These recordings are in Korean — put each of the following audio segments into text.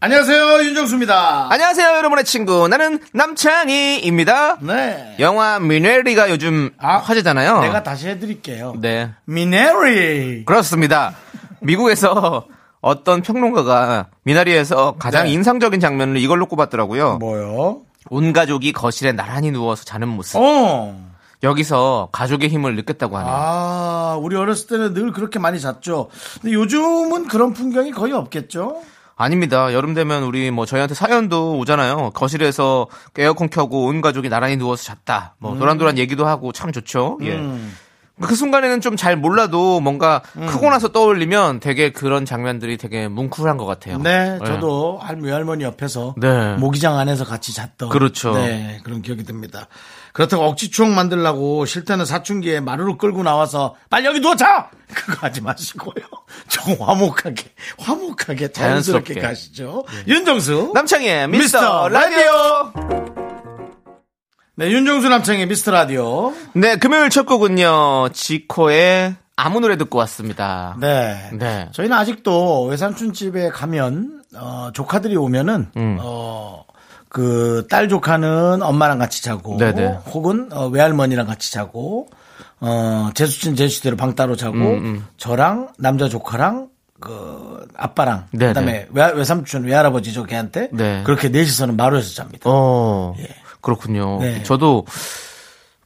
안녕하세요 윤정수입니다. 안녕하세요, 여러분의 친구. 나는 남창희입니다. 네. 영화 미네리가 요즘 아, 화제잖아요. 내가 다시 해드릴게요. 네. 미네리. 그렇습니다. 미국에서 어떤 평론가가 미나리에서 가장 네. 인상적인 장면을 이걸로 꼽았더라고요. 뭐요? 온 가족이 거실에 나란히 누워서 자는 모습. 어. 여기서 가족의 힘을 느꼈다고 하네요. 아, 우리 어렸을 때는 늘 그렇게 많이 잤죠. 근데 요즘은 그런 풍경이 거의 없겠죠? 아닙니다. 여름 되면 우리 뭐 저희한테 사연도 오잖아요. 거실에서 에어컨 켜고 온 가족이 나란히 누워서 잤다. 뭐 음. 도란도란 얘기도 하고 참 좋죠. 예. 그 순간에는 좀 잘 몰라도 뭔가 음. 크고 나서 떠올리면 되게 그런 장면들이 되게 뭉클한 것 같아요. 네, 예. 저도 할머니 할머니 옆에서 네. 모기장 안에서 같이 잤던 그렇죠. 네, 그런 기억이 듭니다. 그렇다고 억지 추억 만들려고 싫다는 사춘기에 마루로 끌고 나와서 빨리 여기 누워 자! 그거 하지 마시고요. 좀 화목하게, 화목하게 자연스럽게 자연스럽게. 가시죠. 윤정수. 남창희의 미스터 미스터 라디오. 네, 윤정수 남창의 미스터 라디오. 네, 금요일 첫 곡은요. 지코의 아무 노래 듣고 왔습니다. 네. 네. 저희는 아직도 외삼촌 집에 가면, 어, 조카들이 오면은, 음. 어, 그, 딸 조카는 엄마랑 같이 자고, 네네. 혹은, 어, 외할머니랑 같이 자고, 어, 제수친 제수대로 방 따로 자고, 음, 저랑 남자 조카랑, 그, 아빠랑, 네네. 그 다음에 외, 외삼촌, 외할아버지죠, 걔한테. 네. 그렇게 넷이서는 마루에서 잡니다. 어, 그렇군요. 네. 저도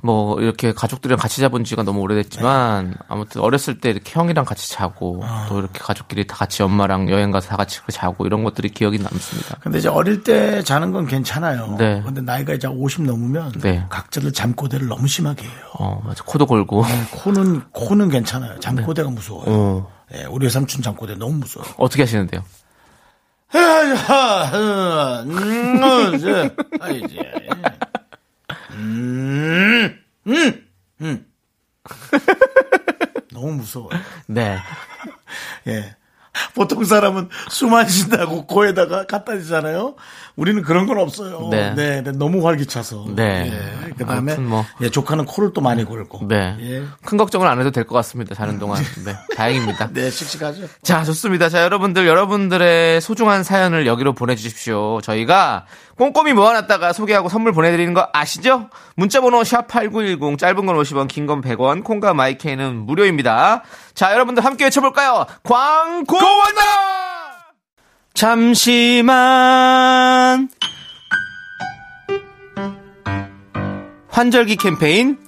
뭐 이렇게 가족들이랑 같이 자본 지가 너무 오래됐지만 아무튼 어렸을 때 이렇게 형이랑 같이 자고 아. 또 이렇게 가족끼리 다 같이 엄마랑 여행 가서 다 같이 자고 이런 것들이 기억이 남습니다. 근데 이제 어릴 때 자는 건 괜찮아요. 네. 근데 나이가 이제 50 넘으면, 네. 각자들 잠꼬대를 너무 심하게 해요. 어, 맞아. 코도 골고. 코는 코는 괜찮아요. 잠꼬대가 무서워요. 어, 예, 우리 삼촌 잠꼬대 너무 무서워. 어떻게 하시는데요? 음, 음, 음. 너무 무서워요. 네. 예. 보통 사람은 숨 안 쉰다고 코에다가 갖다 대잖아요. 우리는 그런 건 없어요. 네. 네, 네, 너무 활기차서. 네. 그 다음에 뭐. 예, 조카는 코를 또 많이 골고. 네. 예. 큰 걱정은 안 해도 될 것 같습니다. 자는 동안. 네. 다행입니다. 네, 씩씩하죠. 자, 좋습니다. 자, 여러분들, 여러분들의 소중한 사연을 여기로 보내주십시오. 저희가 꼼꼼히 모아놨다가 소개하고 선물 보내드리는 거 아시죠? 문자번호 샵8910, 짧은 건 50원, 긴 건 100원, 콩과 마이케이는 무료입니다. 자, 여러분들 함께 외쳐볼까요? 광고 원다! 잠시만. 환절기 캠페인,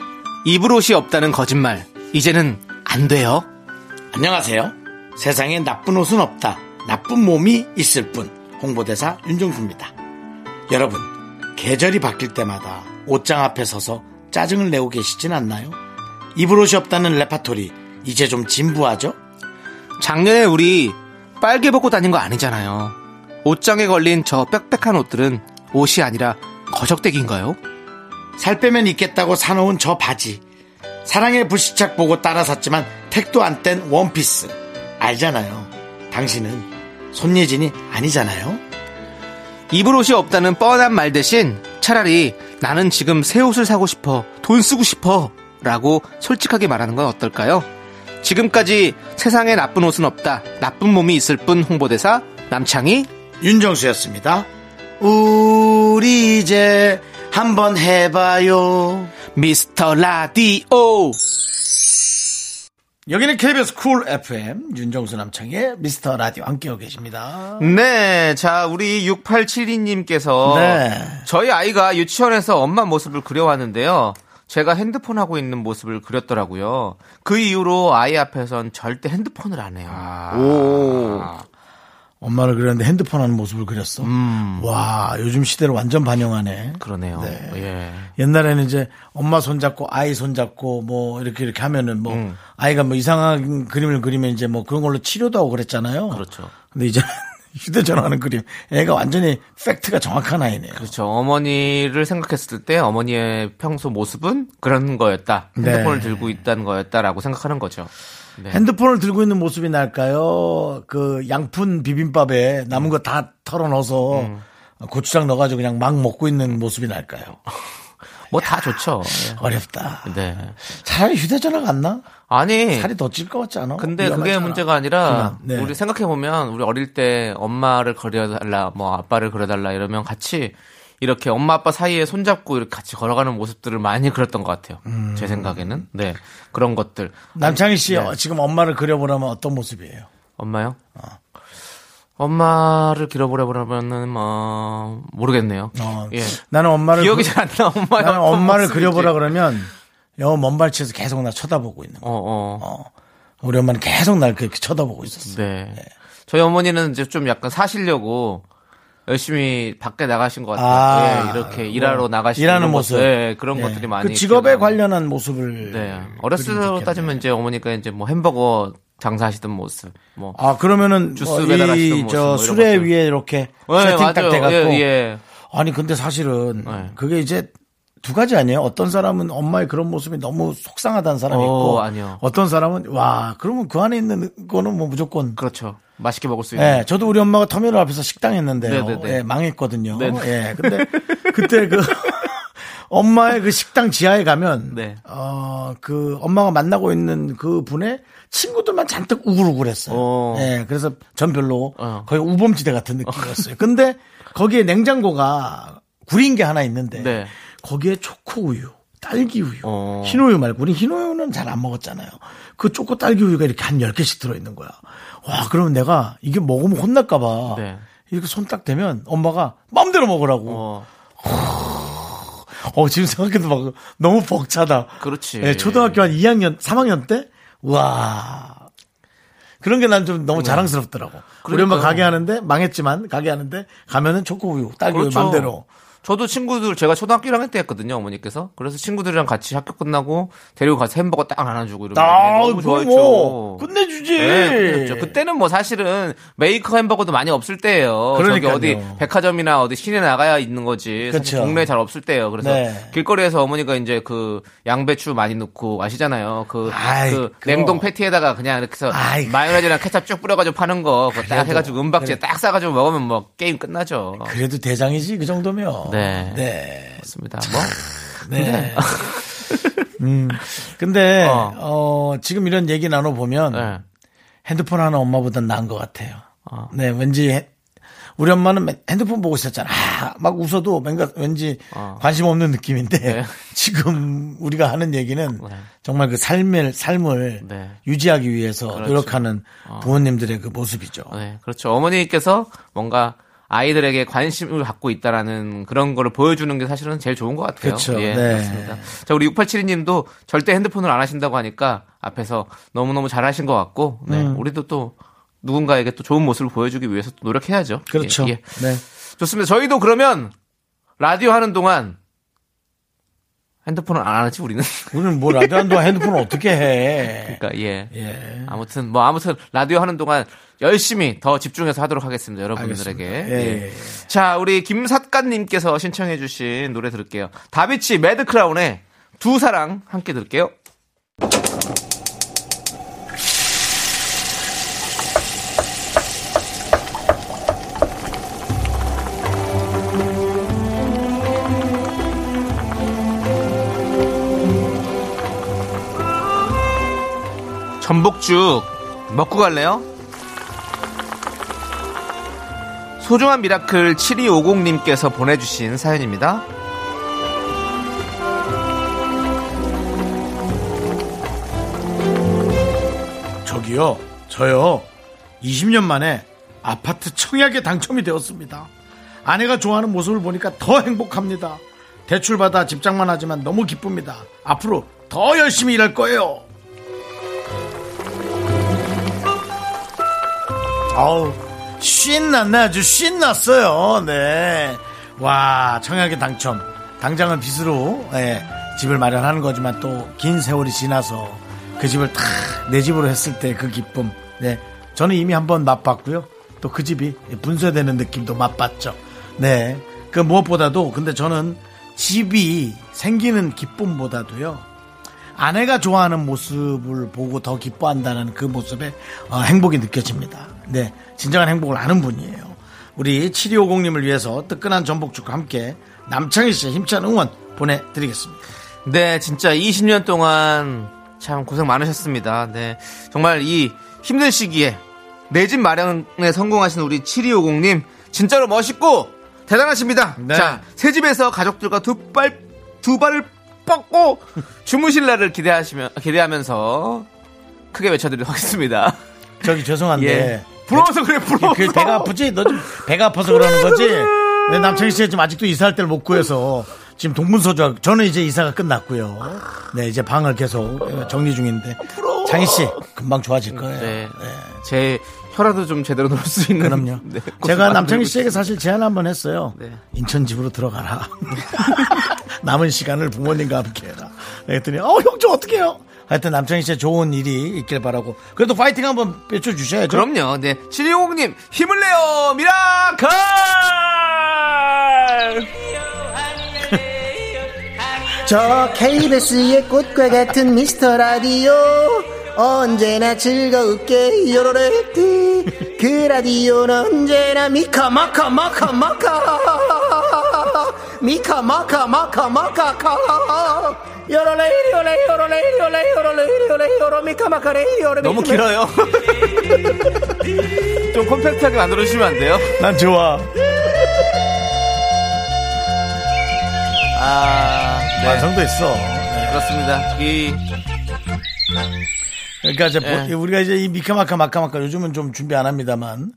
입을 옷이 없다는 거짓말. 이제는 안 돼요. 안녕하세요. 세상에 나쁜 옷은 없다. 나쁜 몸이 있을 뿐. 홍보대사 윤정수입니다. 여러분, 계절이 바뀔 때마다 옷장 앞에 서서 짜증을 내고 계시진 않나요? 입을 옷이 없다는 레파토리, 이제 좀 진부하죠? 작년에 우리 빨개 벗고 다닌 거 아니잖아요. 옷장에 걸린 저 빽빽한 옷들은 옷이 아니라 거적대기인가요? 살 빼면 있겠다고 사놓은 저 바지. 사랑의 불시착 보고 따라 샀지만 택도 안 뗀 원피스. 알잖아요. 당신은 손예진이 아니잖아요. 입을 옷이 없다는 뻔한 말 대신 차라리 나는 지금 새 옷을 사고 싶어, 돈 쓰고 싶어 라고 솔직하게 말하는 건 어떨까요? 지금까지 세상에 나쁜 옷은 없다, 나쁜 몸이 있을 뿐 홍보대사 남창희 윤정수였습니다. 우리 이제 한번 해봐요. 미스터 라디오 여기는 KBS 쿨 FM 윤정수 남창희 미스터 라디오 함께하고 계십니다. 네, 자 우리 6872님께서 네. 저희 아이가 유치원에서 엄마 모습을 그려왔는데요. 제가 핸드폰 하고 있는 모습을 그렸더라고요. 그 이후로 아이 앞에선 절대 핸드폰을 안 해요. 오. 엄마를 그렸는데 핸드폰 하는 모습을 그렸어. 와 요즘 시대를 완전 반영하네. 그러네요. 네. 예. 옛날에는 이제 엄마 손잡고 아이 손잡고 뭐 이렇게 이렇게 하면은 뭐 아이가 뭐 이상한 그림을 그리면 이제 뭐 그런 걸로 치료도 하고 그랬잖아요. 그렇죠. 근데 이제 휴대전화하는 그림. 애가 완전히 팩트가 정확한 아이네요. 그렇죠. 어머니를 생각했을 때 어머니의 평소 모습은 그런 거였다. 네. 핸드폰을 들고 있다는 거였다라고 생각하는 거죠. 네. 핸드폰을 들고 있는 모습이 날까요? 그 양푼 비빔밥에 남은 거 다 털어 넣어서 음. 고추장 넣어가지고 그냥 막 먹고 있는 모습이 날까요? 뭐 다 좋죠. 어렵다. 예. 네. 차라리 휴대전화가 안 나? 아니. 살이 더 찔 것 같지 않아? 근데 그게 위험하잖아. 문제가 아니라 네. 우리 생각해 보면 우리 어릴 때 엄마를 그려달라 뭐 아빠를 그려달라 이러면 같이 이렇게 엄마 아빠 사이에 손잡고 이렇게 같이 걸어가는 모습들을 많이 그렸던 것 같아요. 음. 제 생각에는 네 그런 것들 남창희 씨 네. 어, 지금 엄마를 그려보라면 어떤 모습이에요? 엄마요? 엄마를 길어보려면은 뭐 모르겠네요. 어, 예. 나는 엄마를 기억이 그- 잘안 나. 엄마 나는 엄마를 그려보라 그러면 영어 먼발치에서 계속 나 쳐다보고 있는 거. 어, 어. 어. 우리 엄마는 계속 날 그렇게 쳐다보고 있었어. 네. 저희 어머니는 이제 좀 약간 사시려고 열심히 밖에 나가신 것 같아요. 아, 예, 이렇게 일하러 나가시는 일하는 모습. 것들, 예, 그런 예. 것들이 많이 그 직업에 기억나요. 관련한 모습을. 네. 어렸을 그리면 때 좋겠네. 따지면 이제 어머니가 이제 뭐 햄버거 장사하시던 모습, 뭐 아 그러면 주스 뭐 배달하시던 이, 모습 저 뭐 수레 것들. 위에 이렇게 네, 세팅 딱 맞아요. 돼갖고 예, 예. 아니 근데 사실은 네. 그게 이제 두 가지 아니에요. 어떤 사람은 엄마의 그런 모습이 너무 속상하다는 사람이 어, 있고 아니요. 어떤 사람은 와 그러면 그 안에 있는 거는 뭐 무조건 그렇죠. 맛있게 먹을 수 있는. 예, 저도 우리 엄마가 터미널 앞에서 식당 했는데요. 네네네. 예, 망했거든요. 네네. 예, 근데 그때 그 엄마의 그 식당 지하에 가면 네. 어, 그 엄마가 만나고 있는 그 분의 친구들만 잔뜩 우글우글했어요. 어. 예, 그래서 전 별로 어. 거의 우범지대 같은 느낌이었어요. 근데 거기에 냉장고가 구린 게 하나 있는데 네. 거기에 초코 우유, 딸기 우유, 어. 흰 우유 말고 우리 흰 우유는 잘 안 먹었잖아요. 그 초코 딸기 우유가 이렇게 한 10개씩 들어 있는 거야. 와, 그러면 내가 이게 먹으면 혼날까 봐. 네. 이렇게 손 딱 대면 엄마가 마음대로 먹으라고. 어, 어, 지금 생각해도 막 너무 벅차다. 그렇지. 예, 초등학교 한 2학년, 3학년 때? 와. 그런 게 난 좀 너무 자랑스럽더라고. 우리 엄마 네. 그러니까요. 가게 하는데, 망했지만, 가게 하는데, 가면은 초코우유, 딸기 우유 그렇죠. 맘대로. 저도 친구들 제가 초등학교 1학년 때 했거든요 어머니께서 그래서 친구들이랑 같이 학교 끝나고 데리고 가서 햄버거 딱 나눠주고 이러면 아, 너무 좋아했죠. 뭐, 끝내주지. 네. 그때는 뭐 사실은 메이커 햄버거도 많이 없을 때예요. 저기 그러니까요. 어디 백화점이나 어디 시내 나가야 있는 거지. 그쵸. 동네에 잘 없을 때예요. 그래서 네. 길거리에서 어머니가 이제 그 양배추 많이 넣고 아시잖아요. 그, 아이, 그. 냉동 패티에다가 그냥 이렇게 해서 아이, 마요네즈랑 케찹 쭉 뿌려가지고 파는 거 그거 딱 해가지고 은박지에 딱 싸가지고 먹으면 뭐 게임 끝나죠. 그래도 대장이지, 그 정도면. 네. 네. 맞습니다. 뭐 네. 음. 근데, 어. 어. 지금 이런 얘기 나눠보면, 네. 핸드폰 하나 엄마보단 나은 것 같아요. 어. 네, 왠지 해- 우리 엄마는 맨- 핸드폰 보고 있었잖아. 아, 막 웃어도 뭔가 왠지 어. 관심 없는 느낌인데 네. 지금 우리가 하는 얘기는 네. 정말 그 삶을 삶을 네. 유지하기 위해서 그렇죠. 노력하는 부모님들의 그 모습이죠. 네, 그렇죠. 어머니께서 뭔가 아이들에게 관심을 갖고 있다라는 그런 거를 보여주는 게 사실은 제일 좋은 것 같아요. 그렇죠. 예, 네. 그렇습니다. 자, 우리 6872님도 절대 핸드폰을 안 하신다고 하니까 앞에서 너무너무 잘하신 것 같고, 네, 음. 우리도 또 누군가에게 또 좋은 모습을 보여주기 위해서 또 노력해야죠. 그렇죠. 예, 예. 네. 좋습니다. 저희도 그러면 라디오 하는 동안 핸드폰을 안 하지 우리는. 우리는 뭐 라디오 한동 핸드폰을 어떻게 해? 그러니까 예. 예. 아무튼 뭐 아무튼 라디오 하는 동안 열심히 더 집중해서 하도록 하겠습니다. 여러분들에게. 예, 예, 예. 자, 우리 김삿갓님께서 신청해주신 노래 들을게요. 다비치 매드크라운의 두 사랑 함께 들을게요. 전복죽 먹고 갈래요? 소중한 miracle 7250님께서 보내주신 사연입니다. 저기요, 저요. 20년 만에 아파트 청약에 당첨이 되었습니다. 아내가 좋아하는 모습을 보니까 더 행복합니다. 대출받아 집장만 하지만 너무 기쁩니다. 앞으로 더 열심히 일할 거예요. 아우, 신났네. 아주 신났어요. 네. 와, 청약에 당첨. 당장은 빚으로, 예, 집을 마련하는 거지만 또 긴 세월이 지나서 그 집을 탁내 집으로 했을 때 그 기쁨. 네. 저는 이미 한번 맛봤고요. 또 그 집이 분쇄되는 느낌도 맛봤죠. 네. 그 무엇보다도 근데 저는 집이 생기는 기쁨보다도요. 아내가 좋아하는 모습을 보고 더 기뻐한다는 그 모습에 어, 행복이 느껴집니다. 네. 진정한 행복을 아는 분이에요. 우리 7250님을 위해서 뜨끈한 전복죽과 함께 남창희 씨의 힘찬 응원 보내드리겠습니다. 네, 진짜 20년 동안 참 고생 많으셨습니다. 네. 정말 이 힘든 시기에 내 집 마련에 성공하신 우리 7250님 진짜로 멋있고 대단하십니다. 네. 자, 새 집에서 가족들과 두 발, 두 발을 뻗고 주무실 날을 기대하시면, 기대하면서 크게 외쳐드리도록 하겠습니다. 저기 죄송한데 예. 부러워서 그래, 부러워서. 그 배가 아프지? 너 좀 배가 아파서 그러는 거지? 왜 남창희 씨가 지금 아직도 이사할 때를 못 구해서 지금 동문서주 저는 이제 이사가 끝났고요. 네 이제 방을 계속 정리 중인데 창희 씨 금방 좋아질 거예요. 네. 제 혀라도 좀 제대로 놀 수 있는. 그럼요. 네, 제가 남창희 씨에게 사실 제안 한번 했어요. 네. 인천 집으로 들어가라. 남은 시간을 부모님과 함께 해라. 그랬더니 어, 형 좀 어떻게 해요? 하여튼 남창희 씨의 좋은 일이 있길 바라고 그래도 파이팅 한번 외쳐주셔야죠. 그럼요. 네. 7250님, 힘을 내요! Miracle! 저 KBS의 꽃과 같은 미스터 라디오 언제나 즐거울게 요로레띠 그 라디오는 언제나 미카 마카 마카 마카 미카 마카 마카 마카 너무 길어요. 좀 컴팩트하게 만들어주시면 안 돼요? 난 좋아. 아, 네. 완성도 있어. 네. 그렇습니다. 이, 그러니까 이제 예. 보- 우리가 이제 이 미카마카 마카마카 요즘은 좀 준비 안 합니다만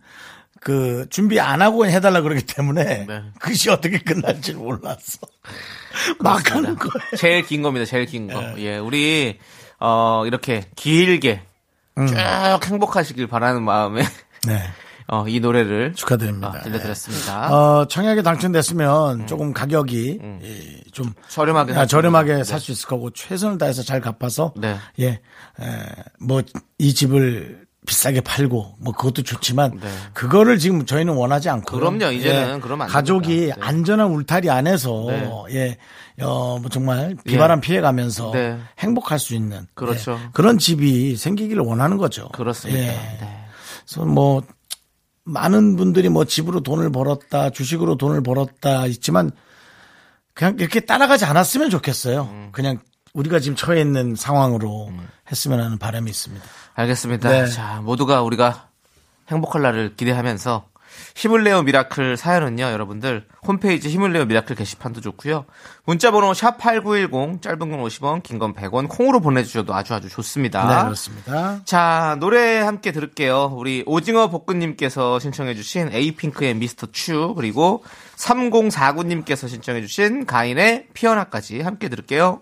그 준비 안 하고 해달라 그러기 때문에 네. 그것이 어떻게 끝날지 몰랐어. 막 하는 거예요. 제일 긴 겁니다. 제일 긴 거. 예, 우리, 어, 이렇게 길게 쭉 행복하시길 바라는 마음에, 네. 어, 이 노래를 축하드립니다. 어, 들려드렸습니다. 어, 청약에 당첨됐으면 조금 가격이 이, 좀 저렴하게 아, 살 저렴하게 수살수 있을 거고 최선을 다해서 잘 갚아서 네. 예, 뭐 이 집을 비싸게 팔고 뭐 그것도 좋지만 네. 그거를 지금 저희는 원하지 않고 그럼요. 이제는 그러면 안 가족이 됩니다. 네. 안전한 울타리 안에서 네. 예, 어, 뭐 정말 비바람 피해가면서 네. 행복할 수 있는 그렇죠. 예, 그런 집이 생기기를 원하는 거죠. 그렇습니다. 예. 네. 그래서 뭐 많은 분들이 뭐 집으로 돈을 벌었다, 주식으로 돈을 벌었다 있지만 그냥 이렇게 따라가지 않았으면 좋겠어요. 음. 그냥 우리가 지금 처해 있는 상황으로 했으면 하는 바람이 있습니다. 알겠습니다. 네. 자, 모두가 우리가 행복할 날을 기대하면서 힘을 내요 miracle 사연은요, 여러분들 홈페이지 힘을 내요 miracle 게시판도 좋고요. 문자 번호 샵 #8910 짧은 건 50원, 긴 건 100원 콩으로 보내 주셔도 아주 아주 좋습니다. 네, 그렇습니다. 자, 노래 함께 들을게요. 우리 오징어 볶음 님께서 신청해 주신 에이핑크의 미스터 추, 그리고 3049 님께서 신청해 주신 가인의 피어나까지 함께 들을게요.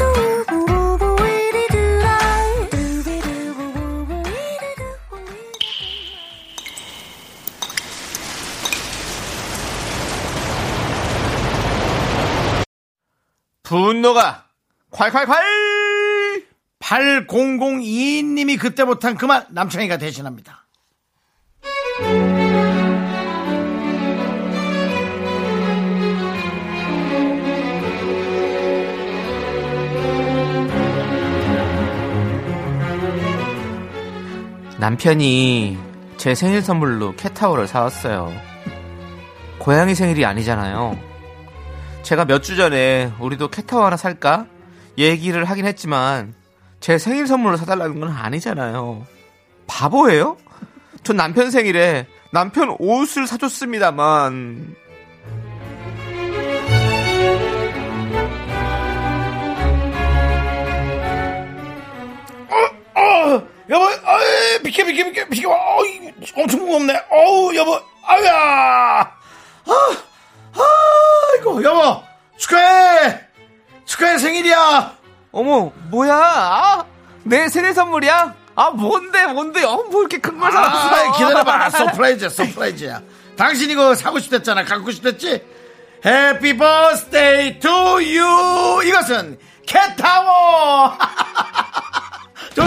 분노가 콸콸콸! 8002님이 그때 못한 그 말 남창희가 대신합니다. 남편이 제 생일 선물로 캣타워를 사왔어요. 고양이 생일이 아니잖아요. 제가 몇 주 전에 우리도 캣타워 하나 살까? 얘기를 하긴 했지만 제 생일 선물로 사달라는 건 아니잖아요. 바보예요? 전 남편 생일에 남편 옷을 사줬습니다만 여보, 어이, 비켜, 비켜, 비켜, 비켜. 어이, 엄청 무겁네. 어우, 여보, 아야. 아, 아 이고, 여보, 축하해. 축하해. 생일이야. 어머, 뭐야? 아, 내 생일 선물이야? 아, 뭔데, 뭔데? 어, 뭐 이렇게 큰 걸 사왔어? 아, 기다려봐. 서프라이즈야, surprise야. 당신 이거 사고 싶댔잖아. 갖고 싶댔지? Happy birthday to you. 이것은 캣타워. 저-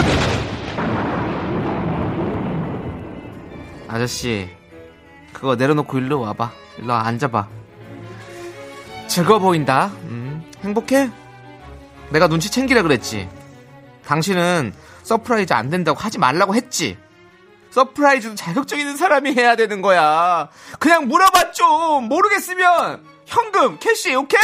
아저씨, 그거 내려놓고 일로 와봐. 일로 와, 앉아봐. 즐거워 보인다. 음, 행복해? 내가 눈치 챙기라 그랬지. 당신은 surprise 안 된다고 하지 말라고 했지. surprise도 자격증 있는 사람이 해야 되는 거야. 그냥 물어봤죠. 모르겠으면 현금, cash, 오케이?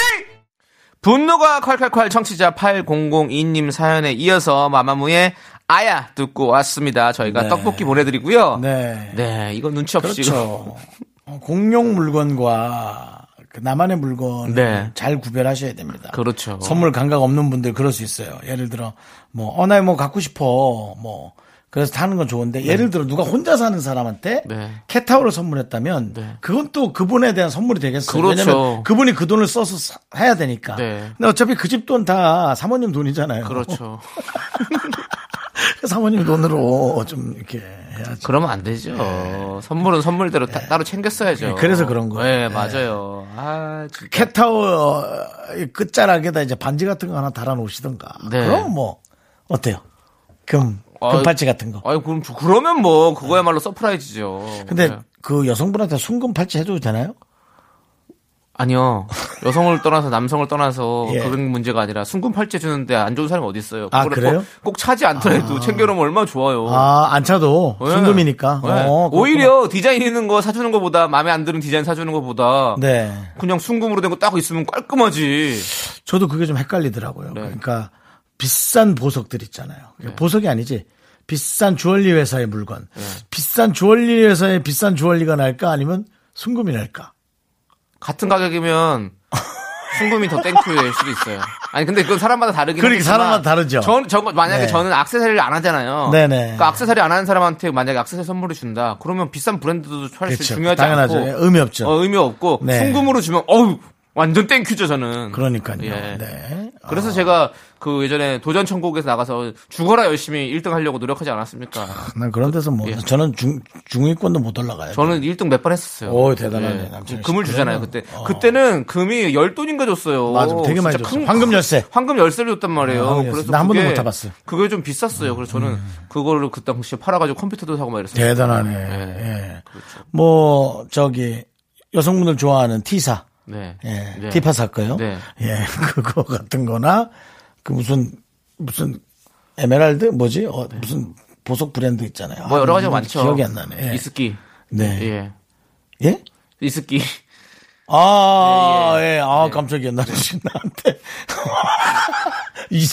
분노가 콸콸콸 청취자 8002님 사연에 이어서 마마무의 아야 듣고 왔습니다. 저희가 네. 떡볶이 보내드리고요. 네. 네, 이거 눈치 없이. 그렇죠. 어, 공용 물건과 그 나만의 물건 네. 잘 구별하셔야 됩니다. 그렇죠. 선물 감각 없는 분들 그럴 수 있어요. 예를 들어 뭐 어나뭐 갖고 싶어 뭐 그래서 타는 건 좋은데 예를 들어 누가 혼자 사는 사람한테 네. 캣타워를 선물했다면 네. 그건 또 그분에 대한 선물이 되겠어요. 그렇죠. 왜냐면 그분이 그 돈을 써서 사- 해야 되니까. 네. 근데 어차피 그 집 돈 다 사모님 돈이잖아요. 그렇죠. 그 사모님 돈으로 좀 이렇게 해야지. 그러면 안 되죠. 선물은 선물대로 따, 따로 챙겼어야죠. 네, 그래서 그런 거예요. 네, 네. 맞아요. 아, 진짜. 캣타워 끝자락에다 이제 반지 같은 거 하나 달아 놓으시던가. 네. 그럼 뭐 어때요? 금 아유, 금팔찌 같은 거. 아이, 그럼, 저- 그러면 뭐, 그거야말로 surprise죠. 근데 네. 그 여성분한테 순금 팔찌 해줘도 되나요? 아니요. 여성을 떠나서 남성을 떠나서 예. 그런 문제가 아니라 순금 팔찌 주는데 안 좋은 사람이 어디 있어요? 아, 그래요? 꼭, 꼭 차지 않더라도 챙겨놓으면 얼마나 좋아요. 아, 안 차도 네. 순금이니까. 네. 어, 그렇구나. 오히려 디자인 있는 거 사주는 것보다 마음에 안 드는 디자인 사주는 것보다 네. 그냥 순금으로 된 거 딱 있으면 깔끔하지. 저도 그게 좀 헷갈리더라고요. 네. 그러니까 비싼 보석들 있잖아요. 보석이 아니지. 비싼 주얼리 회사의 물건. 네. 비싼 주얼리 회사의 비싼 주얼리가 날까 아니면 순금이 날까? 같은 가격이면 순금이 더 thank you일 수도 있어요. 아니 근데 그건 사람마다 다르긴 그러니까 사람마다 다르죠. 전, 저 만약에 네. 저는 악세사리를 안 하잖아요. 네네. 그러니까 악세사리 안 하는 사람한테 만약에 악세사리 선물을 준다. 그러면 비싼 브랜드도 사실 그렇죠. 중요하지 당연하죠. 않고 의미 없죠. 어, 의미 없고 네. 순금으로 주면 어우 완전 thank you죠 저는. 그러니까요. 예. 네. 그래서 제가 그 예전에 도전 천국에서 나가서 죽어라 열심히 1등 하려고 노력하지 않았습니까? 난 그런 데서 뭐 예. 저는 중 중위권도 못 올라가요. 저는 1등 몇 번 했었어요. 오, 대단하네, 남창희 씨. 금을 주잖아요, 그때. 어. 그때는 금이 열 돈인가 줬어요. 맞아, 되게 많이 줬어. 황금 열쇠. 황금 열쇠를 줬단 말이에요. 아, 열쇠. 그래서 나한 번도 못 타봤어요. 음. 그게 좀 비쌌어요. 그래서 저는 그거를 그 당시에 팔아가지고 컴퓨터도 사고 막 이랬어요. 대단하네. 네. 예. 뭐 저기 여성분들 좋아하는 T사. 네. 예. 네. 티파 샀고요. 네. 예. 그거 같은 거나 그 무슨 무슨 에메랄드 뭐지? 어, 무슨 보석 브랜드 있잖아요. 뭐 여러 아, 가지가 이름이 많죠. 기억이 안 나네. 예. 이스키. 네. 예. 예? 이스키. 아, 예, 예, 예. 아, 네. 깜짝이야. 나는 지금 나한테. 이,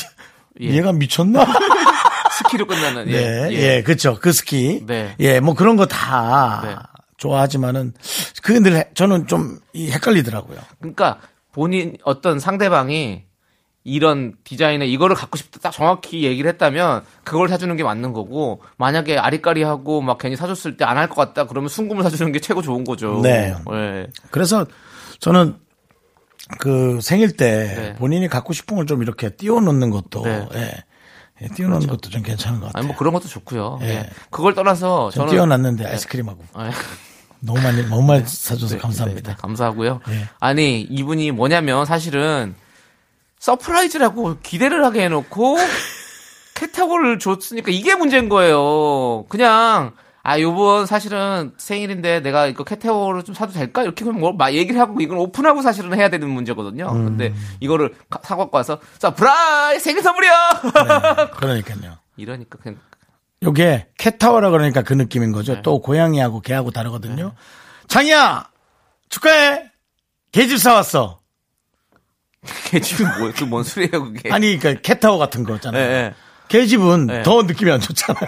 예. 얘가 미쳤나? 스키로 끝나는. 예. 네, 예, 그쵸. 그 스키. 네. 예, 뭐 그런 거다 네. 좋아하지만은, 해- 저는 좀이 헷갈리더라고요. 그러니까 본인 어떤 상대방이 이런 디자인에 이거를 갖고 싶다 딱 정확히 얘기를 했다면 그걸 사주는 게 맞는 거고 만약에 아리까리하고 막 괜히 사줬을 때 안 할 것 같다 그러면 순금을 사주는 게 최고 좋은 거죠. 네. 예. 그래서 저는 그 생일 때 네. 본인이 갖고 싶은 걸 좀 이렇게 띄워놓는 것도, 네. 그렇죠. 예. 예, 띄워놓는 것도 좀 괜찮은 것 같아요. 아니 뭐 그런 것도 좋고요. 예. 예. 그걸 떠나서 좀 저는 띄워놨는데 아이스크림하고. 예. 너무 많이, 너무 많이 사줘서 감사합니다. 네, 감사하고요. 예. 아니 이분이 뭐냐면 사실은 surprise라고 기대를 하게 해놓고 cat tower를 줬으니까 이게 문제인 거예요. 그냥 아 요번 사실은 생일인데 내가 이거 cat tower를 좀 사도 될까 이렇게 그냥 뭐막 얘기를 하고 이걸 오픈하고 사실은 해야 되는 문제거든요. 음. 근데 이거를 가- 사갖고 와서 surprise 생일 선물이야. 그러니까요. 이러니까 그냥 요게 캣타워라 그러니까 그 느낌인 거죠. 네. 또 고양이하고 개하고 다르거든요. 창희야 축하해. 개집 사왔어. 개집이 뭐야? 그뭔 소리예요 그게? 아니 그러니까 캣타워 같은 거 예, 있잖아요. 예. 개집은 네. 더 느낌이 안 좋잖아요.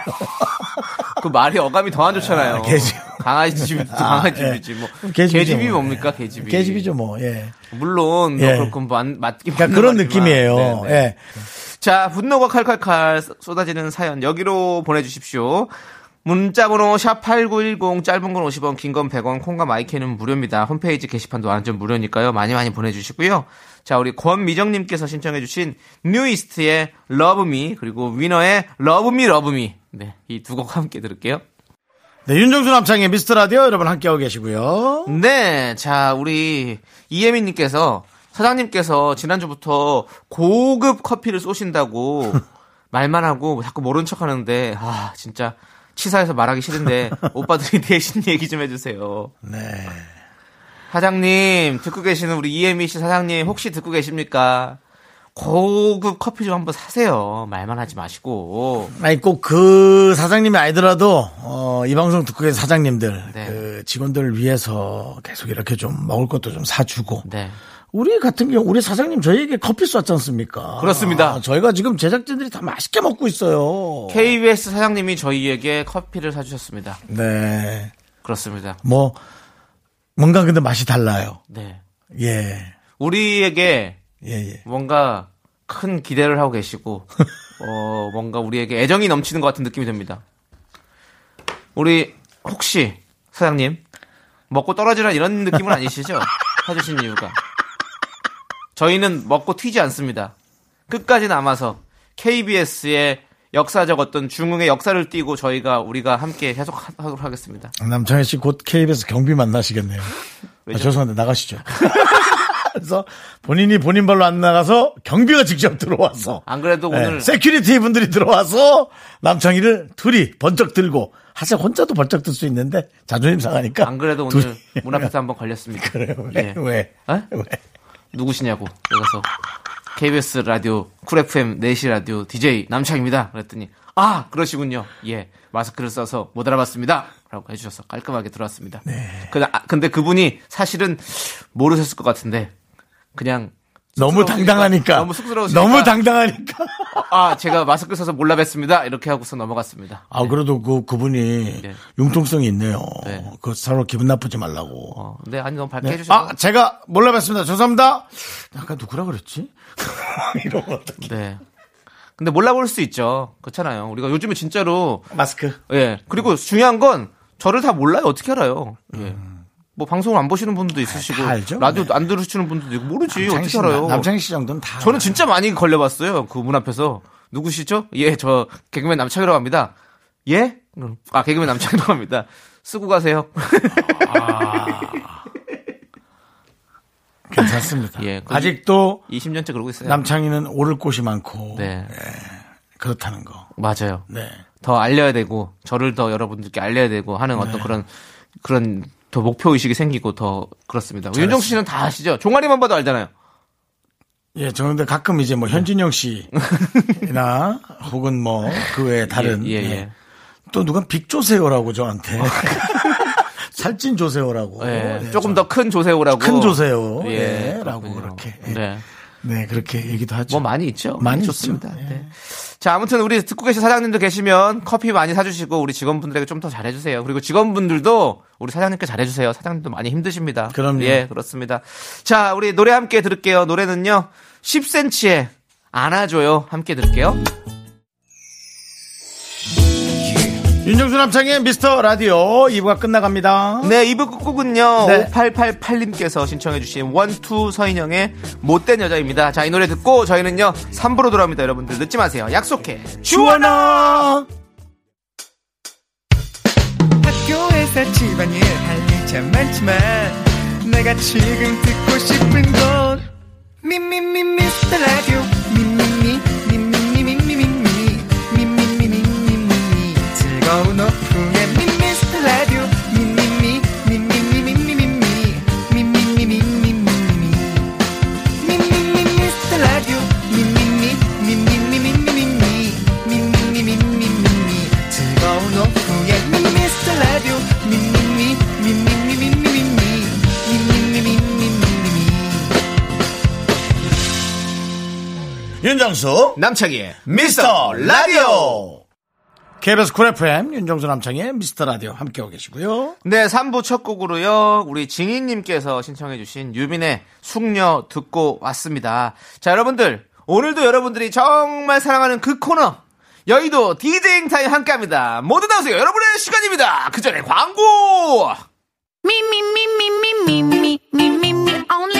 그 말이 어감이 더 안 좋잖아요. 아, 개집. 강아지 집이 강아지 예. 집이지 뭐. 개집이죠, 개집이 뭐. 뭡니까 개집이? 개집이죠 뭐. 예. 물론 뭐 예. 안- 맞긴 그러니까 그런. 느낌이에요. 네, 네. 예. 자 분노가 칼칼칼 쏟아지는 사연 여기로 보내주십시오. 문자번호 샵8910 짧은 건 50원 긴 건 100원 콩과 마이크는 무료입니다. 홈페이지 게시판도 완전 무료니까요. 많이 많이 보내주시고요. 자 우리 권미정님께서 신청해 주신 뉴이스트의 Love Me 그리고 위너의 Love Me Love Me 네, 이 두 곡 함께 들을게요. 네, 윤정수 남창희의 미스터 라디오 여러분 함께하고 계시고요. 네, 자 우리 이혜민님께서 사장님께서 지난주부터 고급 커피를 쏘신다고 말만 하고 자꾸 모른 척 하는데 아 진짜 치사해서 말하기 싫은데 오빠들이 대신 얘기 좀 해주세요. 네. 사장님 듣고 계시는 우리 이혜미 씨 사장님 혹시 듣고 계십니까? 고급 커피 좀 한번 사세요. 말만 하지 마시고. 아니 꼭 그 사장님이 아니더라도 어, 이 방송 듣고 계신 사장님들 네. 그 직원들을 위해서 계속 이렇게 좀 먹을 것도 좀 사주고 네. 우리 같은 경우 우리 사장님 저희에게 커피 쐈지 않습니까? 그렇습니다. 아, 저희가 지금 제작진들이 다 맛있게 먹고 있어요. KBS 사장님이 저희에게 커피를 사주셨습니다. 네. 그렇습니다. 뭐 뭔가 근데 맛이 달라요. 네. 예. 우리에게 예, 예. 뭔가 큰 기대를 하고 계시고 어 뭔가 우리에게 애정이 넘치는 것 같은 느낌이 듭니다. 우리 혹시 사장님 먹고 떨어지라 이런 느낌은 아니시죠? 사주신 이유가 저희는 먹고 튀지 않습니다. 끝까지 남아서 KBS의 역사적 어떤 중흥의 역사를 띠고 저희가 우리가 함께 해석하도록 하겠습니다. 남창희 씨 곧 KBS 경비 만나시겠네요. 아? 죄송한데 나가시죠. 그래서 본인이 본인 발로 안 나가서 경비가 직접 들어와서 안 그래도 네, 오늘 security 분들이 들어와서 남창희를 둘이 번쩍 들고 사실 혼자도 번쩍 들 수 있는데 자존심 상하니까 안 그래도 오늘 둘이 문 앞에서 한번 걸렸습니다. 그래요. 왜? 예. 왜? 에? 왜? 누구시냐고 그래서 KBS 라디오 쿨 FM 4시 라디오 DJ 남창희입니다. 그랬더니 아 그러시군요. 예 마스크를 써서 못 알아봤습니다. 라고 해주셔서 깔끔하게 들어왔습니다. 그, 아, 근데 그분이 사실은 모르셨을 것 같은데 그냥 너무 당당하니까. 너무 쑥스러우시니까. 너무 당당하니까. 아 제가 마스크 써서 몰라 뵀습니다. 이렇게 하고서 넘어갔습니다. 아, 그래도 그, 그분이 네. 융통성이 있네요. 네. 그 서로 기분 나쁘지 말라고. 어, 네 아니 너무 밝게 네. 해주셔서 아, 제가 몰라봤습니다. 죄송합니다. 아까 누구라 그랬지? 이러면 어떡해. 네. 근데 몰라볼 수 있죠. 그렇잖아요. 우리가 요즘에 진짜로 마스크. 예. 그리고 중요한 건 저를 다 몰라요. 어떻게 알아요? 예. 뭐 방송을 안 보시는 분도 있으시고 음. 다 알죠. 라디오 네. 안 들으시는 분도 있고 모르지 어떻게 씨, 알아요? 남창희 씨 정도는 다. 저는 진짜 많이 걸려봤어요. 그 문 앞에서 누구시죠? 예, 저 개그맨 남창이라고 합니다. 예? 아 개그맨 남창이라고 합니다. 쓰고 가세요. 괜찮습니다. 예, 그 아직도 20년째 그러고 있어요. 남창희는 오를 곳이 많고. 네, 그렇다는 거. 맞아요. 네. 더 알려야 되고 저를 더 여러분들께 알려야 되고 하는 네. 어떤 그런 그런 더 목표 의식이 생기고 더 그렇습니다. 윤정수 씨는 다 아시죠? 종아리만 봐도 알잖아요. 예, 저 근데 가끔 이제 뭐 현진영 씨나 혹은 뭐 그 외에 다른 예, 예, 예. 예. 또 누가 빅조세호라고 저한테 살찐 조세호라고 예, 예, 조금 저- 더큰 조세호라고. 큰 조세호 예, 라고. 그렇게 예. 네. 네 그렇게 얘기도 하죠. 뭐 많이 있죠. 많이 좋습니다. 예. 네. 자, 아무튼 우리 듣고 계신 사장님들 계시면 커피 많이 사주시고 우리 직원분들에게 좀 더 잘해주세요. 그리고 직원분들도 우리 사장님께 잘해주세요. 사장님도 많이 힘드십니다. 그럼요. 예, 그렇습니다. 자, 우리 노래 함께 들을게요. 노래는요, 10cm의 안아줘요. 함께 들을게요. 윤정수 남창의 미스터 라디오 2부가 끝나갑니다. 네, 2부 끝곡은요, 네. 5888님께서 신청해주신 원투 서인영의 못된 여자입니다. 자, 이 노래 듣고 저희는요, 3부로 돌아옵니다. 여러분들 늦지 마세요. 약속해. 주원아 학교에서 집안일 할일참 많지만 내가 지금 듣고 싶은 건 미미미 미스터 라디오 윤정수 남창희의 미스터 라디오 KBS 쿨 FM 윤정수 남창희의 미스터 라디오 함께하고 계시고요. 네, 3부 첫 곡으로요. 우리 진희님께서 신청해 주신 유빈의 숙녀 듣고 왔습니다. 자, 여러분들. 오늘도 여러분들이 정말 사랑하는 그 코너. 여의도 디제잉 타임 함께 합니다. 모두 나오세요. 여러분의 시간입니다. 그 전에 광고! Me, only.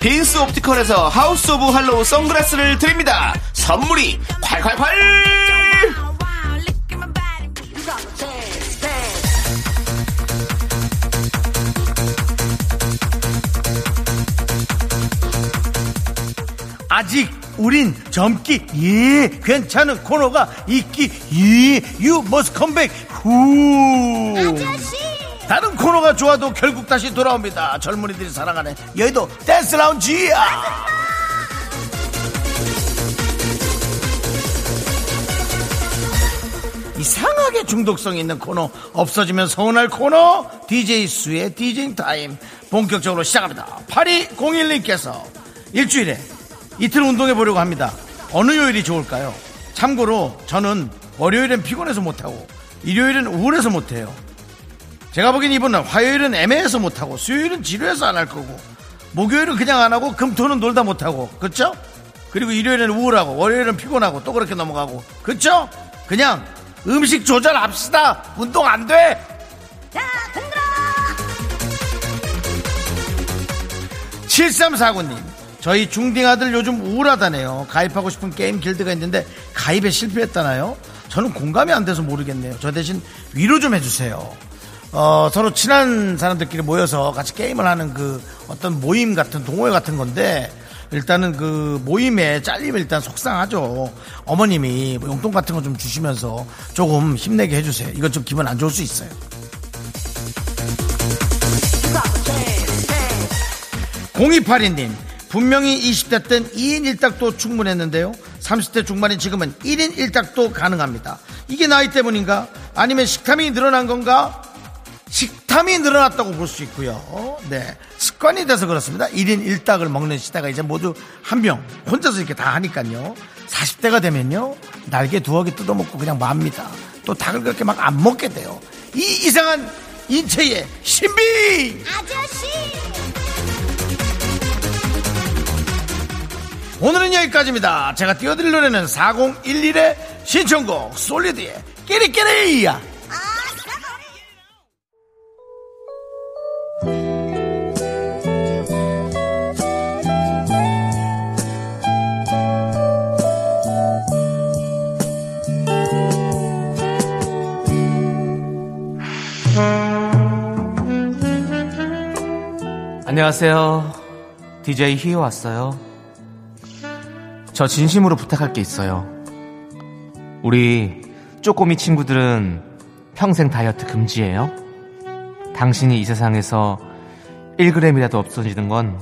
빈스 옵티컬에서 하우스 오브 할로우 선글라스를 드립니다. 선물이 콸콸콸! 아직 우린 젊기에 괜찮은 코너가 있기에 You must come back 후 다른 코너가 좋아도 결국 다시 돌아옵니다. 젊은이들이 사랑하는 여의도 댄스 라운지야. 이상하게 중독성 있는 코너 없어지면 서운할 코너 DJ 수의 DJ 타임. 본격적으로 시작합니다. 8201님께서 일주일에 이틀 운동해 보려고 합니다. 어느 요일이 좋을까요? 참고로 저는 월요일엔 피곤해서 못하고 일요일은 우울해서 못해요 제가 보기엔 이분은 화요일은 애매해서 못하고 수요일은 지루해서 안 할 거고 목요일은 그냥 안 하고 금토는 놀다 못하고 그쵸? 그리고 일요일은 우울하고 월요일은 피곤하고 또 그렇게 넘어가고 그쵸? 그냥 음식 조절합시다 운동 안돼 7349님 저희 중딩 아들 요즘 우울하다네요 가입하고 싶은 게임 길드가 있는데 가입에 실패했다나요? 저는 공감이 안 돼서 모르겠네요 저 대신 위로 좀 해주세요 어, 서로 친한 사람들끼리 모여서 같이 게임을 하는 그 어떤 모임 같은 동호회 같은 건데 일단은 그 모임에 잘리면 일단 속상하죠. 어머님이 뭐 용돈 같은 거 좀 주시면서 조금 힘내게 해주세요. 이건 좀 기분 안 좋을 수 있어요. 0282님, 분명히 20대 땐 2인 1닭도 충분했는데요. 30대 중반인 지금은 1인 1닭도 가능합니다. 이게 나이 때문인가? 아니면 식탐이 늘어난 건가? 식탐이 늘어났다고 볼 수 있고요. 네. 습관이 돼서 그렇습니다. 1인 1닭을 먹는 시대가 이제 모두 한 명, 혼자서 이렇게 다 하니까요. 40대가 되면요. 날개 두어 개 뜯어먹고 그냥 맙니다. 또 닭을 그렇게 막 안 먹게 돼요. 이 이상한 인체의 신비! 오늘은 여기까지입니다. 제가 띄워드릴 노래는 4011의 신청곡 솔리드의 끼리끼리야. 안녕하세요. DJ 희호 왔어요. 저 진심으로 부탁할 게 있어요. 우리 쪼꼬미 친구들은 평생 다이어트 금지예요. 당신이 이 세상에서 1g이라도 없어지는 건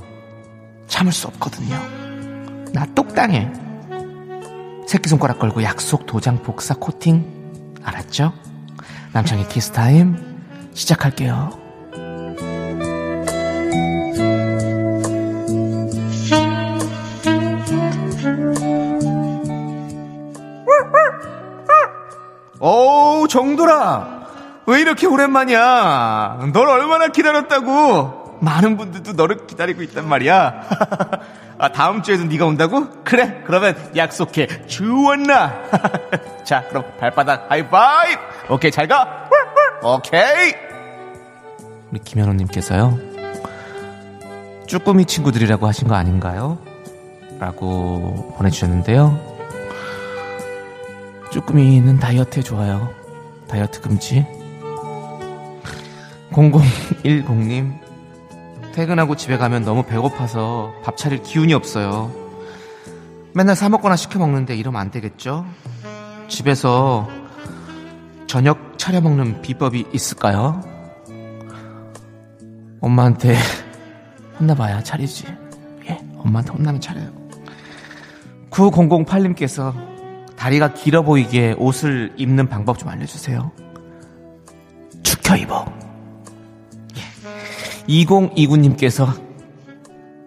참을 수 없거든요. 나 똑당해. 새끼손가락 걸고 약속 도장 복사 코팅. 알았죠? 남창희의 키스타임 시작할게요 왜 이렇게 오랜만이야? 널 얼마나 기다렸다고? 많은 분들도 너를 기다리고 있단 말이야. 아 다음 주에도 네가 온다고? 그래 그러면 약속해. 주원나 자 그럼 발바닥 하이파이브. 오케이 잘 가. 오케이. 우리 김현우님께서요. 쭈꾸미 친구들이라고 하신 거 아닌가요? 라고 보내주셨는데요. 쭈꾸미는 다이어트에 좋아요. 다이어트 금지. 0010님, 퇴근하고 집에 가면 너무 배고파서 밥 차릴 기운이 없어요. 맨날 사 먹거나 시켜 먹는데 이러면 안 되겠죠? 집에서 저녁 차려 먹는 비법이 있을까요? 엄마한테 혼나봐야 차리지. 예, 엄마한테 혼나면 차려요. 9008님께서 다리가 길어 보이게 옷을 입는 방법 좀 알려주세요. 축혀 입어. 2029님께서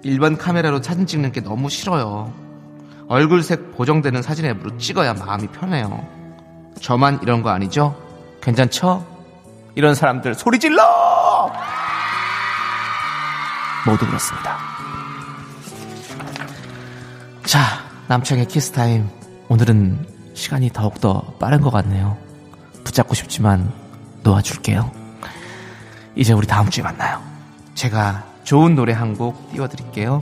일반 카메라로 사진 찍는 게 너무 싫어요. 얼굴색 보정되는 사진 앱으로 찍어야 마음이 편해요. 저만 이런 거 아니죠? 괜찮죠? 이런 사람들 소리 질러! 모두 그렇습니다. 자, 남창희의 키스타임. 오늘은 시간이 더욱더 빠른 것 같네요. 붙잡고 싶지만 놓아줄게요. 이제 우리 다음 주에 만나요. 제가 좋은 노래 한 곡 띄워드릴게요.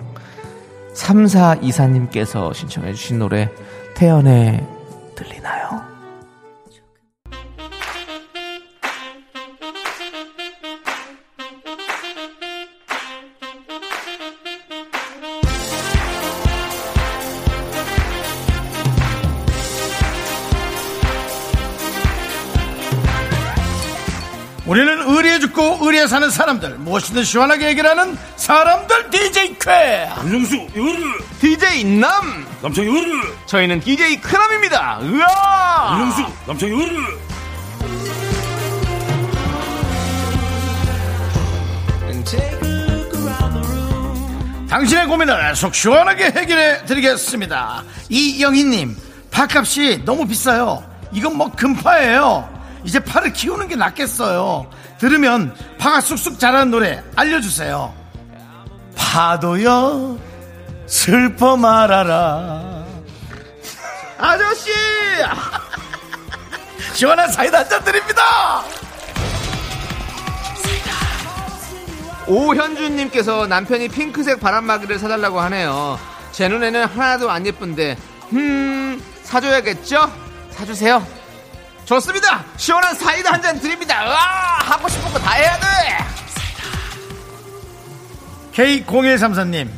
3424님께서 신청해주신 노래 태연의 들리나 의리에 사는 사람들 무엇이든 시원하게 해결하는 사람들 DJ 쾌! 윤정수 DJ 남! 이거를 저희는 DJ 크남입니다. 으아! 윤정수 이거를 당신의 고민을 속 시원하게 해결해 드리겠습니다. 이영희님 파값이 너무 비싸요. 이건 뭐 금파예요 이제 파를 키우는 게 낫겠어요 들으면 파가 쑥쑥 자라는 노래 알려주세요 파도여 슬퍼 말아라 아저씨 시원한 사이다 한 잔 드립니다 오현주님께서 남편이 핑크색 바람막이를 사달라고 하네요. 제 눈에는 하나도 안 예쁜데, 음, 사줘야겠죠? 사주세요. 좋습니다! 시원한 사이다 한 잔 드립니다! 와! 하고 싶은 거 다 해야 돼! K0134님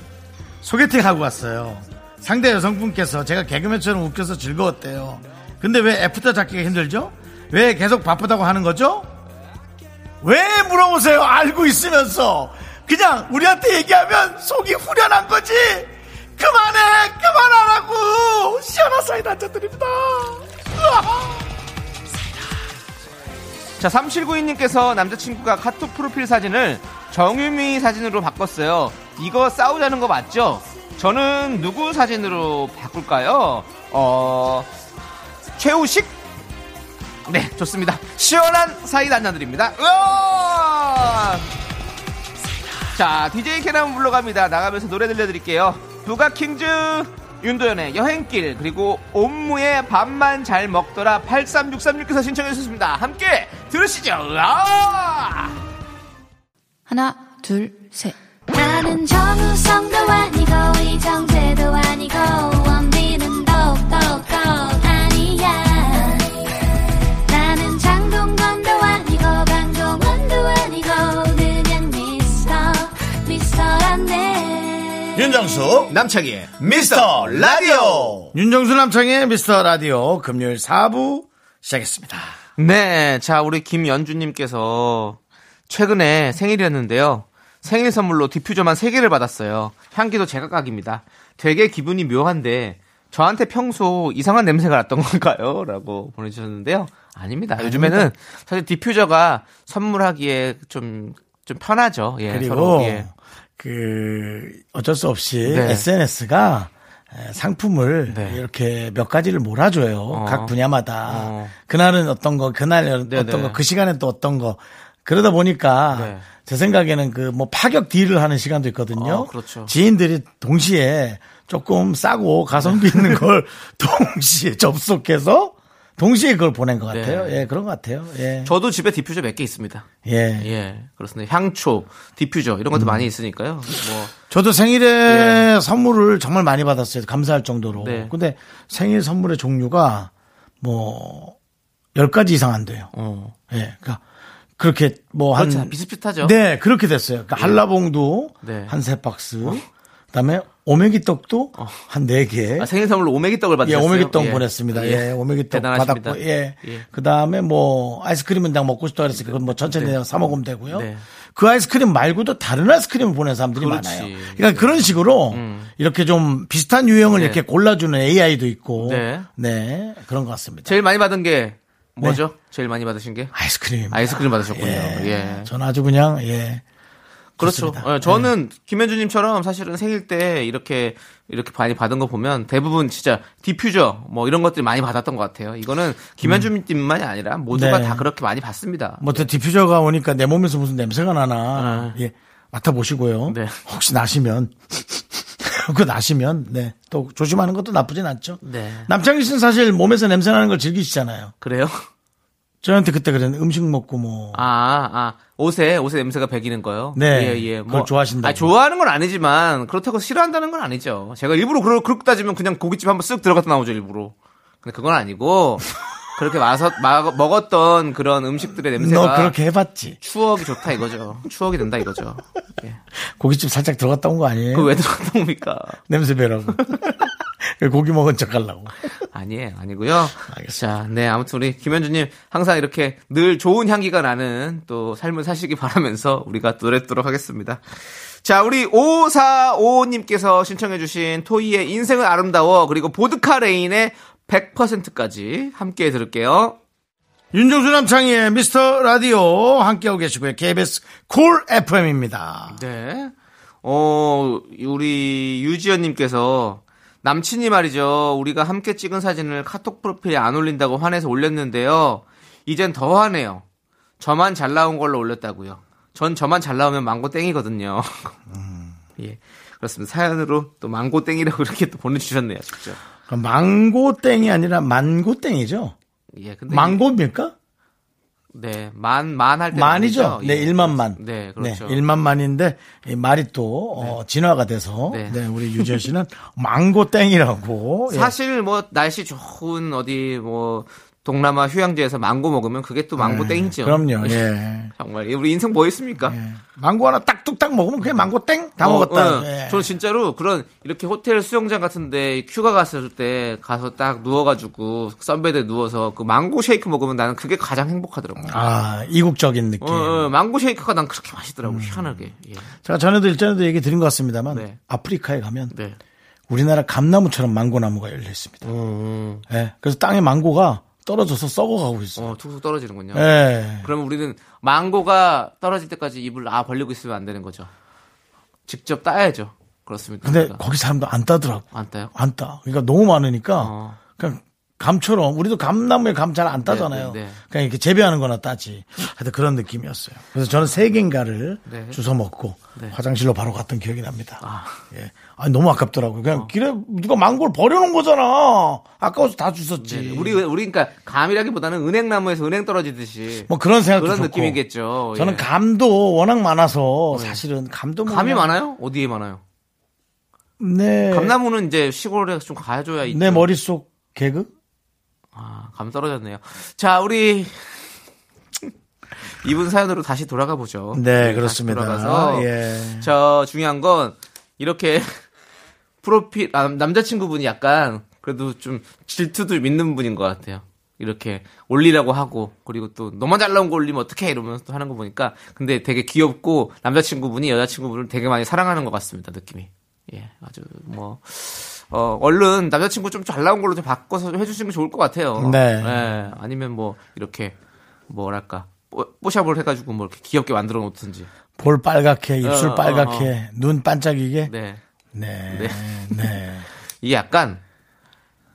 소개팅 하고 왔어요 상대 여성분께서 제가 개그맨처럼 웃겨서 즐거웠대요 근데 왜 애프터 잡기가 힘들죠? 왜 계속 바쁘다고 하는 거죠? 왜 물어보세요 알고 있으면서 그냥 우리한테 얘기하면 속이 후련한 거지 그만해 그만하라고 시원한 사이다 한 잔 드립니다 으아. 자, 3792님께서 남자친구가 카톡 프로필 사진을 정유미 사진으로 바꿨어요. 이거 싸우자는 거 맞죠? 저는 누구 사진으로 바꿀까요? 어, 최우식? 네, 좋습니다. 시원한 사이다 한잔 드립니다. 으아! 자, DJ 캐남 불러갑니다. 나가면서 노래 들려드릴게요. 부가킹즈, 윤도현의 여행길, 그리고 옴무의 밥만 잘 먹더라 8363님께서 신청해 주셨습니다. 함께 들으시죠. 으아! 하나, 둘, 셋. 나는 정우성 윤정수 남창희의 미스터 라디오 윤정수 남창희의 미스터 라디오 금요일 4부 시작했습니다 네, 자, 우리 김연주님께서 최근에 생일이었는데요. 생일 선물로 디퓨저만 3개를 받았어요. 향기도 제각각입니다. 되게 기분이 묘한데, 저한테 평소 이상한 냄새가 났던 건가요? 라고 보내주셨는데요. 아닙니다. 요즘에는 사실 디퓨저가 선물하기에 좀, 좀 편하죠. 예, 그리고 서로, 예. 그 어쩔 수 없이 네. SNS가 상품을 네. 이렇게 몇 가지를 몰아줘요. 어. 각 분야마다. 어. 그날은 어떤 거, 그날 네, 어떤 네. 거, 그 시간엔 또 어떤 거. 그러다 보니까 네. 제 생각에는 그 뭐 파격 딜을 하는 시간도 있거든요. 어, 그렇죠. 지인들이 동시에 조금 싸고 가성비 있는 걸 동시에 접속해서 동시에 그걸 보낸 것 네. 같아요. 예, 그런 것 같아요. 예. 저도 집에 디퓨저 몇 개 있습니다. 예. 예, 그렇습니다. 향초, 디퓨저 이런 것도 많이 있으니까요. 뭐 저도 생일에 선물을 정말 많이 받았어요. 감사할 정도로. 네. 근데 생일 선물의 종류가 뭐 10가지 이상 안 돼요. 어. 예. 그러니까 그렇게 뭐한 그렇죠. 비슷비슷하죠. 네, 그렇게 됐어요. 그러니까 한라봉도 네. 한 세 박스. 그다음에 오메기 떡도 한 네 개. 아, 생일 선물로 오메기 떡을 예, 받으셨어요? 오메기 떡 예. 보냈습니다. 예, 오메기 떡 대단하십니다. 받았고, 예. 예. 그 다음에 뭐, 아이스크림은 그냥 먹고 싶다 그랬으니까, 그건 뭐 천천히 그냥 사 먹으면 되고요. 네. 그 아이스크림 말고도 다른 아이스크림을 보낸 사람들이 그렇지. 많아요. 그러니까 그런 식으로, 이렇게 좀 비슷한 유형을 네. 이렇게 골라주는 AI도 있고. 네. 네. 그런 것 같습니다. 제일 많이 받은 게 뭐죠? 제일 많이 받으신 게? 아이스크림. 아이스크림 받으셨군요. 예. 예. 전 아주 그냥, 예. 그렇죠. 어, 저는 김현주님처럼 사실은 생일 때 이렇게 이렇게 많이 받은 거 보면 대부분 진짜 디퓨저 뭐 이런 것들이 많이 받았던 것 같아요. 이거는 김현주님만이 아니라 모두가 네. 다 그렇게 많이 받습니다. 뭐, 또 디퓨저가 오니까 내 몸에서 무슨 냄새가 나나. 예. 맡아보시고요. 네. 혹시 나시면. 그 나시면, 네. 또 조심하는 것도 나쁘진 않죠. 네. 남창희 씨는 사실 몸에서 냄새 나는 걸 즐기시잖아요. 그래요? 저한테 그때 그랬는데 음식 먹고 뭐. 아, 아, 옷에, 옷에 냄새가 배기는 거요? 네. 예, 예. 그걸 좋아하신다고. 아, 좋아하는 건 아니지만, 그렇다고 싫어한다는 건 아니죠. 제가 일부러, 그러, 그렇게 따지면 그냥 고깃집 한번 쓱 들어갔다 나오죠, 일부러. 근데 그건 아니고, 그렇게 마서, 마, 먹었던 그런 음식들의 냄새가. 너 그렇게 해봤지. 추억이 좋다 이거죠. 추억이 된다 이거죠. 예. 고깃집 살짝 들어갔다 온 거 아니에요? 그 왜 들어갔다 옵니까? 냄새 배라고. 고기 먹은 척 하려고. 아니에요, 아니고요. 자, 네, 아무튼 우리 김현주님 항상 이렇게 늘 좋은 향기가 나는 또 삶을 사시기 바라면서 우리가 노래 듣도록 하겠습니다. 자, 우리 5455님께서 신청해주신 토이의 인생은 아름다워 그리고 보드카 레인의 100%까지 함께 들을게요. 윤정수 남창희의 미스터 라디오 함께하고 계시고요. KBS 쿨 FM입니다. 네. 어, 우리 유지연님께서 남친이 말이죠. 우리가 함께 찍은 사진을 카톡 프로필에 안 올린다고 화내서 올렸는데요. 이젠 더 화내요. 저만 잘 나온 걸로 올렸다고요. 전 저만 잘 나오면 망고 땡이거든요. 예. 그렇습니다. 사연으로 또 망고 땡이라고 이렇게 또 보내주셨네요. 직접. 그럼 망고 땡이 아니라 만고 땡이죠? 예. 근데 망고입니까? 네. 만, 만 할 때. 만이죠? 네, 일만만. 네, 그렇죠. 네, 일만만인데 이 말이 또 어, 진화가 돼서 네. 네, 우리 유지현 씨는 망고땡이라고. 예. 사실 뭐 날씨 좋은 어디 뭐 동남아 휴양지에서 망고 먹으면 그게 또 망고 땡이죠. 네, 그럼요. 예. 정말 우리 인생 뭐 있습니까? 예. 망고 하나 딱 뚝딱 먹으면 그냥 망고 땡 다 어, 먹었다. 어. 예. 저는 진짜로 그런 이렇게 호텔 수영장 같은데 휴가 갔을 때 가서 딱 누워가지고 썬베드에 누워서 그 망고 쉐이크 먹으면 나는 그게 가장 행복하더라고요. 아 이국적인 느낌. 어, 어, 망고 쉐이크가 난 그렇게 맛있더라고 희한하게. 예. 제가 전에도 일전에도 얘기 드린 것 같습니다만 네. 아프리카에 가면 네. 우리나라 감나무처럼 망고 나무가 열려 있습니다. 음. 예. 그래서 땅에 망고가 떨어져서 썩어가고 있어요. 어, 툭툭 떨어지는군요. 예. 그러면 우리는 망고가 떨어질 때까지 입을 아 벌리고 있으면 안 되는 거죠. 직접 따야죠. 그렇습니다. 근데. 거기 사람도 안 따더라고. 안 따요? 안 따. 그러니까 너무 많으니까 어. 그냥 감처럼 우리도 감나무에 감 잘 안 따잖아요. 네, 네, 네. 그냥 이렇게 재배하는 거나 따지. 하여튼 그런 느낌이었어요. 그래서 저는 세 개인가를 네. 주워 먹고 화장실로 바로 갔던 기억이 납니다. 아. 예. 아니, 너무 아깝더라고요. 그냥 길에 누가 망고를 버려놓은 거잖아. 아까워서 다 주웠지. 네, 우리 우리 그러니까 감이라기보다는 은행나무에서 은행 떨어지듯이 뭐 그런 생각도 그런 좋고. 느낌이겠죠. 저는 예. 감도 워낙 많아서 사실은 감도 뭐 감이 그냥- 많아요? 어디에 많아요? 네. 감나무는 이제 시골에 좀 가줘야 있죠. 내 머릿속 개그? 아, 감 떨어졌네요. 자, 우리 이분 사연으로 다시 돌아가 보죠. 네, 다시 그렇습니다. 돌아가서 예. 저 중요한 건 이렇게 프로필 아, 남자친구분이 약간 그래도 좀 질투도 있는 분인 것 같아요. 이렇게 올리라고 하고 그리고 또 너만 잘 나온 거 올리면 어떡해 이러면서 또 하는 거 보니까 근데 되게 귀엽고 남자친구분이 여자친구분을 되게 많이 사랑하는 것 같습니다 느낌이 예 아주 뭐 어, 얼른 남자친구 좀 잘 나온 걸로 좀 바꿔서 좀 해주시는 게 좋을 것 같아요. 네. 예, 아니면 뭐 이렇게 뭐랄까 뽀- 뽀샵을 해가지고 뭐 이렇게 귀엽게 만들어 놓든지. 볼 빨갛게, 입술 어, 어, 빨갛게, 눈 반짝이게. 네. 네. 네. 네. 이게 약간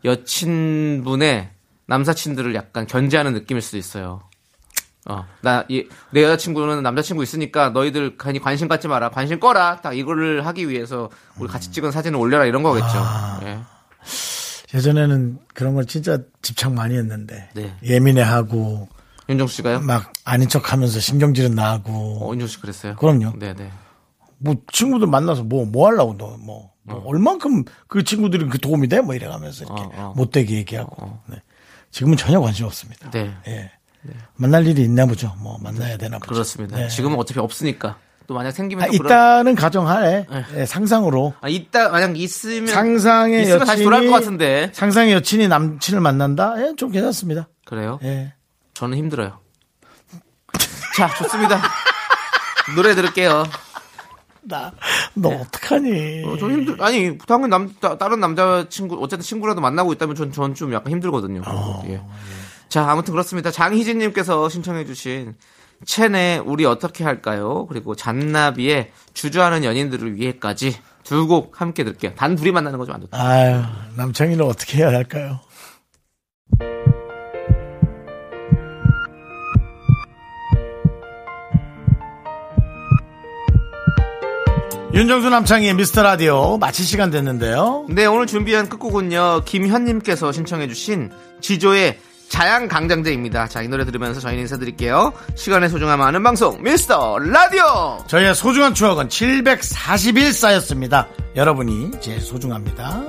여친분의 남사친들을 약간 견제하는 느낌일 수도 있어요. 어, 나, 이, 내 여자친구는 남자친구 있으니까 너희들 괜히 관심 갖지 마라. 관심 꺼라. 딱 이거를 하기 위해서 우리 같이 찍은 사진을 올려라. 이런 거겠죠. 아. 예. 예전에는 그런 걸 진짜 집착 많이 했는데. 네. 예민해하고, 윤정수 씨가요? 막 아닌 척 하면서 신경질은 나고. 어, 윤정수 씨 그랬어요? 그럼요. 네네. 뭐 친구들 만나서 뭐, 뭐 하려고 너, 뭐. 뭐 얼만큼 그 친구들이 그 도움이 돼? 뭐 이래가면서 이렇게 어, 어. 못되게 얘기하고. 네. 지금은 전혀 관심 없습니다. 네. 예. 만날 일이 있나 보죠. 뭐 만나야 되나 보죠. 그렇습니다. 네. 지금은 어차피 없으니까. 또 만약 생기면 아, 또 그런. 있다는 가정하에 네. 예, 상상으로 아, 있다, 만약 있으면. 상상의 있으면 여친이 다시 돌아올 것 같은데. 상상의 여친이 남친을 만난다? 예, 좀 괜찮습니다. 그래요? 예. 저는 힘들어요. 자, 좋습니다. 노래 들을게요. 나, 너 어떡하니? 어, 저 힘들, 아니, 당연히 남, 따- 다른 남자 친구, 어쨌든 친구라도 만나고 있다면 전, 전 좀 약간 힘들거든요. 예. 자, 아무튼 그렇습니다. 장희진님께서 신청해주신 첸의 우리 어떻게 할까요? 그리고 잔나비의 주저하는 연인들을 위해까지 두 곡 함께 들을게요. 단 둘이 만나는 거 좀 안 좋다. 아유, 남창희는 어떻게 해야 할까요? 윤정수 남창희의 미스터 라디오 마칠 시간 됐는데요. 네, 오늘 준비한 끝곡은요, 김현님께서 신청해주신 지조의 자양강장제입니다. 자, 이 노래 들으면서 저희는 인사드릴게요. 시간의 소중함 아는 방송, 미스터 라디오! 저희의 소중한 추억은 741 쌓였습니다. 여러분이 제일 소중합니다.